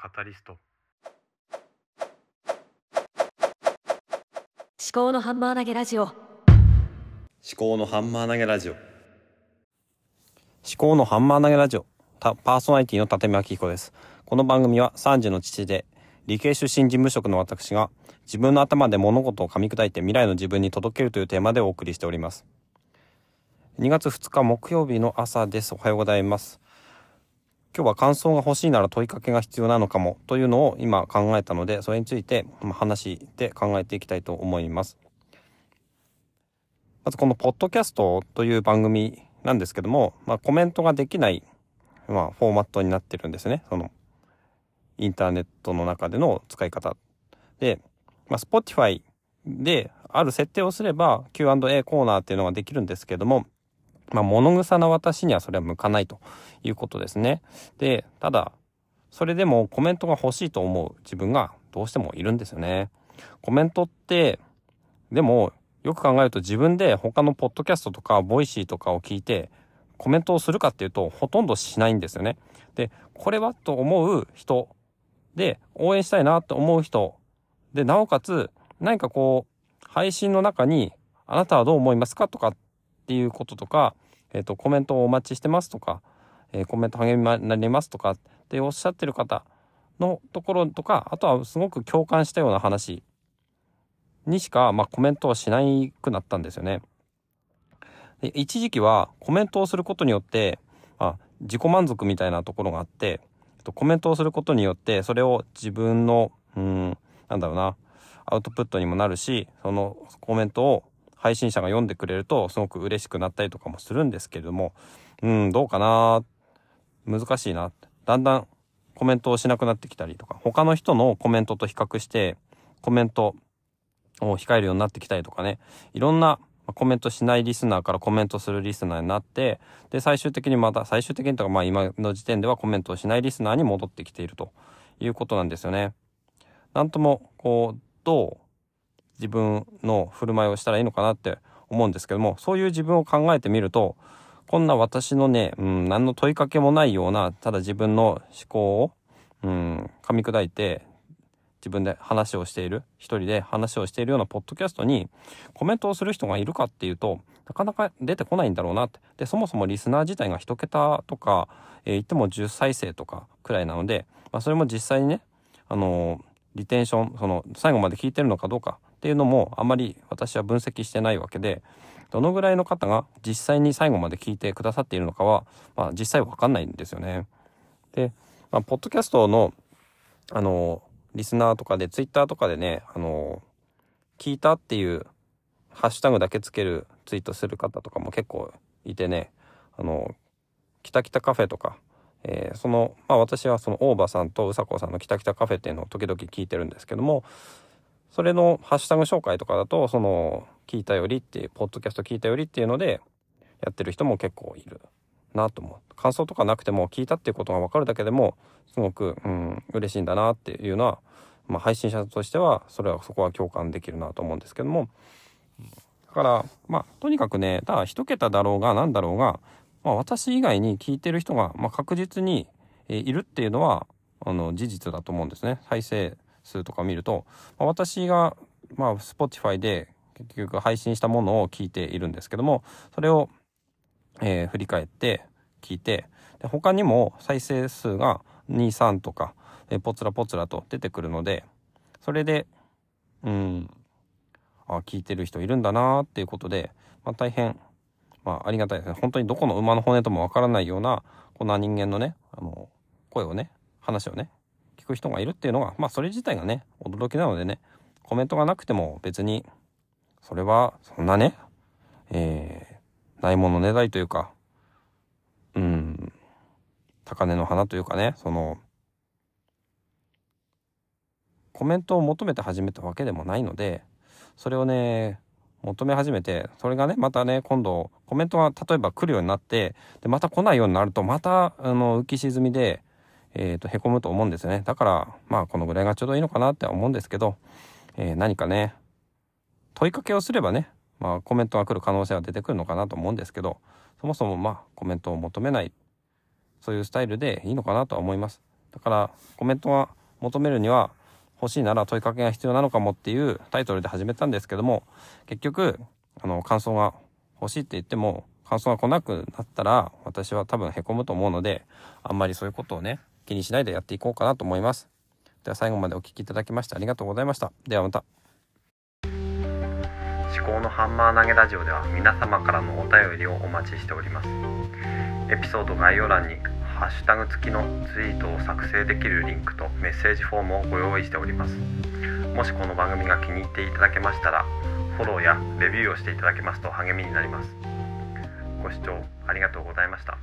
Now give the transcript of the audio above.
カタリスト。思考のハンマー投げラジオ。思考のハンマー投げラジオ。思考のハンマー投げラジオ。たパーソナリティの立見明彦です。この番組は3児の父で理系出身事務職の私が自分の頭で物事を噛み砕いて未来の自分に届けるというテーマでお送りしております。2月2日木曜日の朝です。おはようございます今日は感想が欲しいなら問いかけが必要なのかもというのを今考えたのでそれについて話して考えていきたいと思いますまずこのポッドキャストという番組なんですけども、まあ、コメントができない、まあ、フォーマットになってるんですね。その、インターネットの中での使い方。で、まあ、Spotify である設定をすれば Q&A コーナーっていうのができるんですけども、まあ、物臭な私にはそれは向かないということですね。で、ただ、それでもコメントが欲しいと思う自分がどうしてもいるんですよね。コメントって、でもよく考えると自分で他のポッドキャストとかボイシーとかを聞いてコメントをするかっていうとほとんどしないんですよね。で、これはと思う人で応援したいなと思う人で、なおかつ何かこう配信の中にあなたはどう思いますかとかっていうこととか、えっ、ー、と、コメントをお待ちしてますとか、えー、コメント励みになりますとかっておっしゃってる方のところとか、あとはすごく共感したような話にしか、まあ、コメントをしなくなったんですよね。で一時期はコメントをすることによって、まあ、自己満足みたいなところがあって、コメントをすることによって、それを自分の、うん、なんだろうな、アウトプットにもなるし、そのコメントを配信者が読んでくれるとすごく嬉しくなったりとかもするんですけれども、うん、どうかな難しいな。だんだんコメントをしなくなってきたりとか、他の人のコメントと比較して、コメントを控えるようになってきたりとかね、いろんなコメントしないリスナーからコメントするリスナーになって、で、最終的にまた、最終的にとか、まあ今の時点ではコメントをしないリスナーに戻ってきているということなんですよね。なんとも、こう、どう自分の振る舞いをしたらいいのかなって思うんですけども、そういう自分を考えてみると、こんな私のね、うん、何の問いかけもないような、ただ自分の思考を、うん、噛み砕いて、自分で話をしている、一人で話をしているようなポッドキャストにコメントをする人がいるかっていうと、なかなか出てこないんだろうなって。で、そもそもリスナー自体が一桁とか、えー、言っても10再生とかくらいなので、まあ、それも実際にね、あのー、リテンション、その、最後まで聞いてるのかどうかっていうのもあまり私は分析してないわけで、どのぐらいの方が実際に最後まで聞いてくださっているのかは、まあ実際わかんないんですよね。で、まあ、ポッドキャストの、あの、リスナーとかで、ツイッターとかでね、あの、聞いたっていうハッシュタグだけつけるツイートする方とかも結構いてね、あの、キタキタカフェとか、えー、その、まあ私はその大場さんとうさこさんのキタキタカフェっていうのを時々聞いてるんですけども、それのハッシュタグ紹介とかだと、その、聞いたよりっていう、ポッドキャスト聞いたよりっていうので、やってる人も結構いるなと思う。感想とかなくても聞いたっていうことがわかるだけでも、すごく、うん、嬉しいんだなっていうのは、まあ、配信者としては、それは、そこは共感できるなと思うんですけども、だから、まあ、とにかくね、ただ一桁だろうが何だろうが、まあ、私以外に聞いてる人が、まあ、確実に、えいるっていうのは、あの、事実だと思うんですね。再生数とか見ると、まあ、私が、まあ、Spotify で結局配信したものを聞いているんですけども、それを、えー、振り返って聞いて、で他にも再生数が2、3とか、えー、ポツラポツラと出てくるので、それで、うん、あ、聞いてる人いるんだなっていうことで、まあ、大変、まあ、ありがたいですね。本当にどこの馬の骨ともわからないような、こんな人間のね、あの、声をね、話をね、く人がいるっていうのが、まあ、それ自体がね、驚きなのでね、コメントがなくても別に、それは、そんなね、えー、ないものねだりというか、うん、高値の花というかね、その、コメントを求めて始めたわけでもないので、それをね、求め始めて、それがね、またね、今度、コメントが例えば来るようになって、で、また来ないようになると、また、あの、浮き沈みで、えっ、ー、と、凹むと思うんですよね。だから、まあ、このぐらいがちょうどいいのかなって思うんですけど、えー、何かね、問いかけをすればね、まあ、コメントが来る可能性は出てくるのかなと思うんですけど、そもそもまあ、コメントを求めない、そういうスタイルでいいのかなとは思います。だからコメントが求めるには欲しいなら問いかけが必要なのかもっていうタイトルで始めたんですけども結局あの感想が欲しいって言っても感想が来なくなったら私は多分へこむと思うのであんまりそういうことをね気にしないでやっていこうかなと思います。では最後までお聴きいただきましてありがとうございました。ではまた。思考のハンマー投げラジオでは皆様からのお便りをお待ちしております。エピソード概要欄にハッシュタグ付きのツイートを作成できるリンクとメッセージフォームをご用意しております。もしこの番組が気に入っていただけましたらフォローやレビューをしていただけますと励みになります。ご視聴ありがとうございました。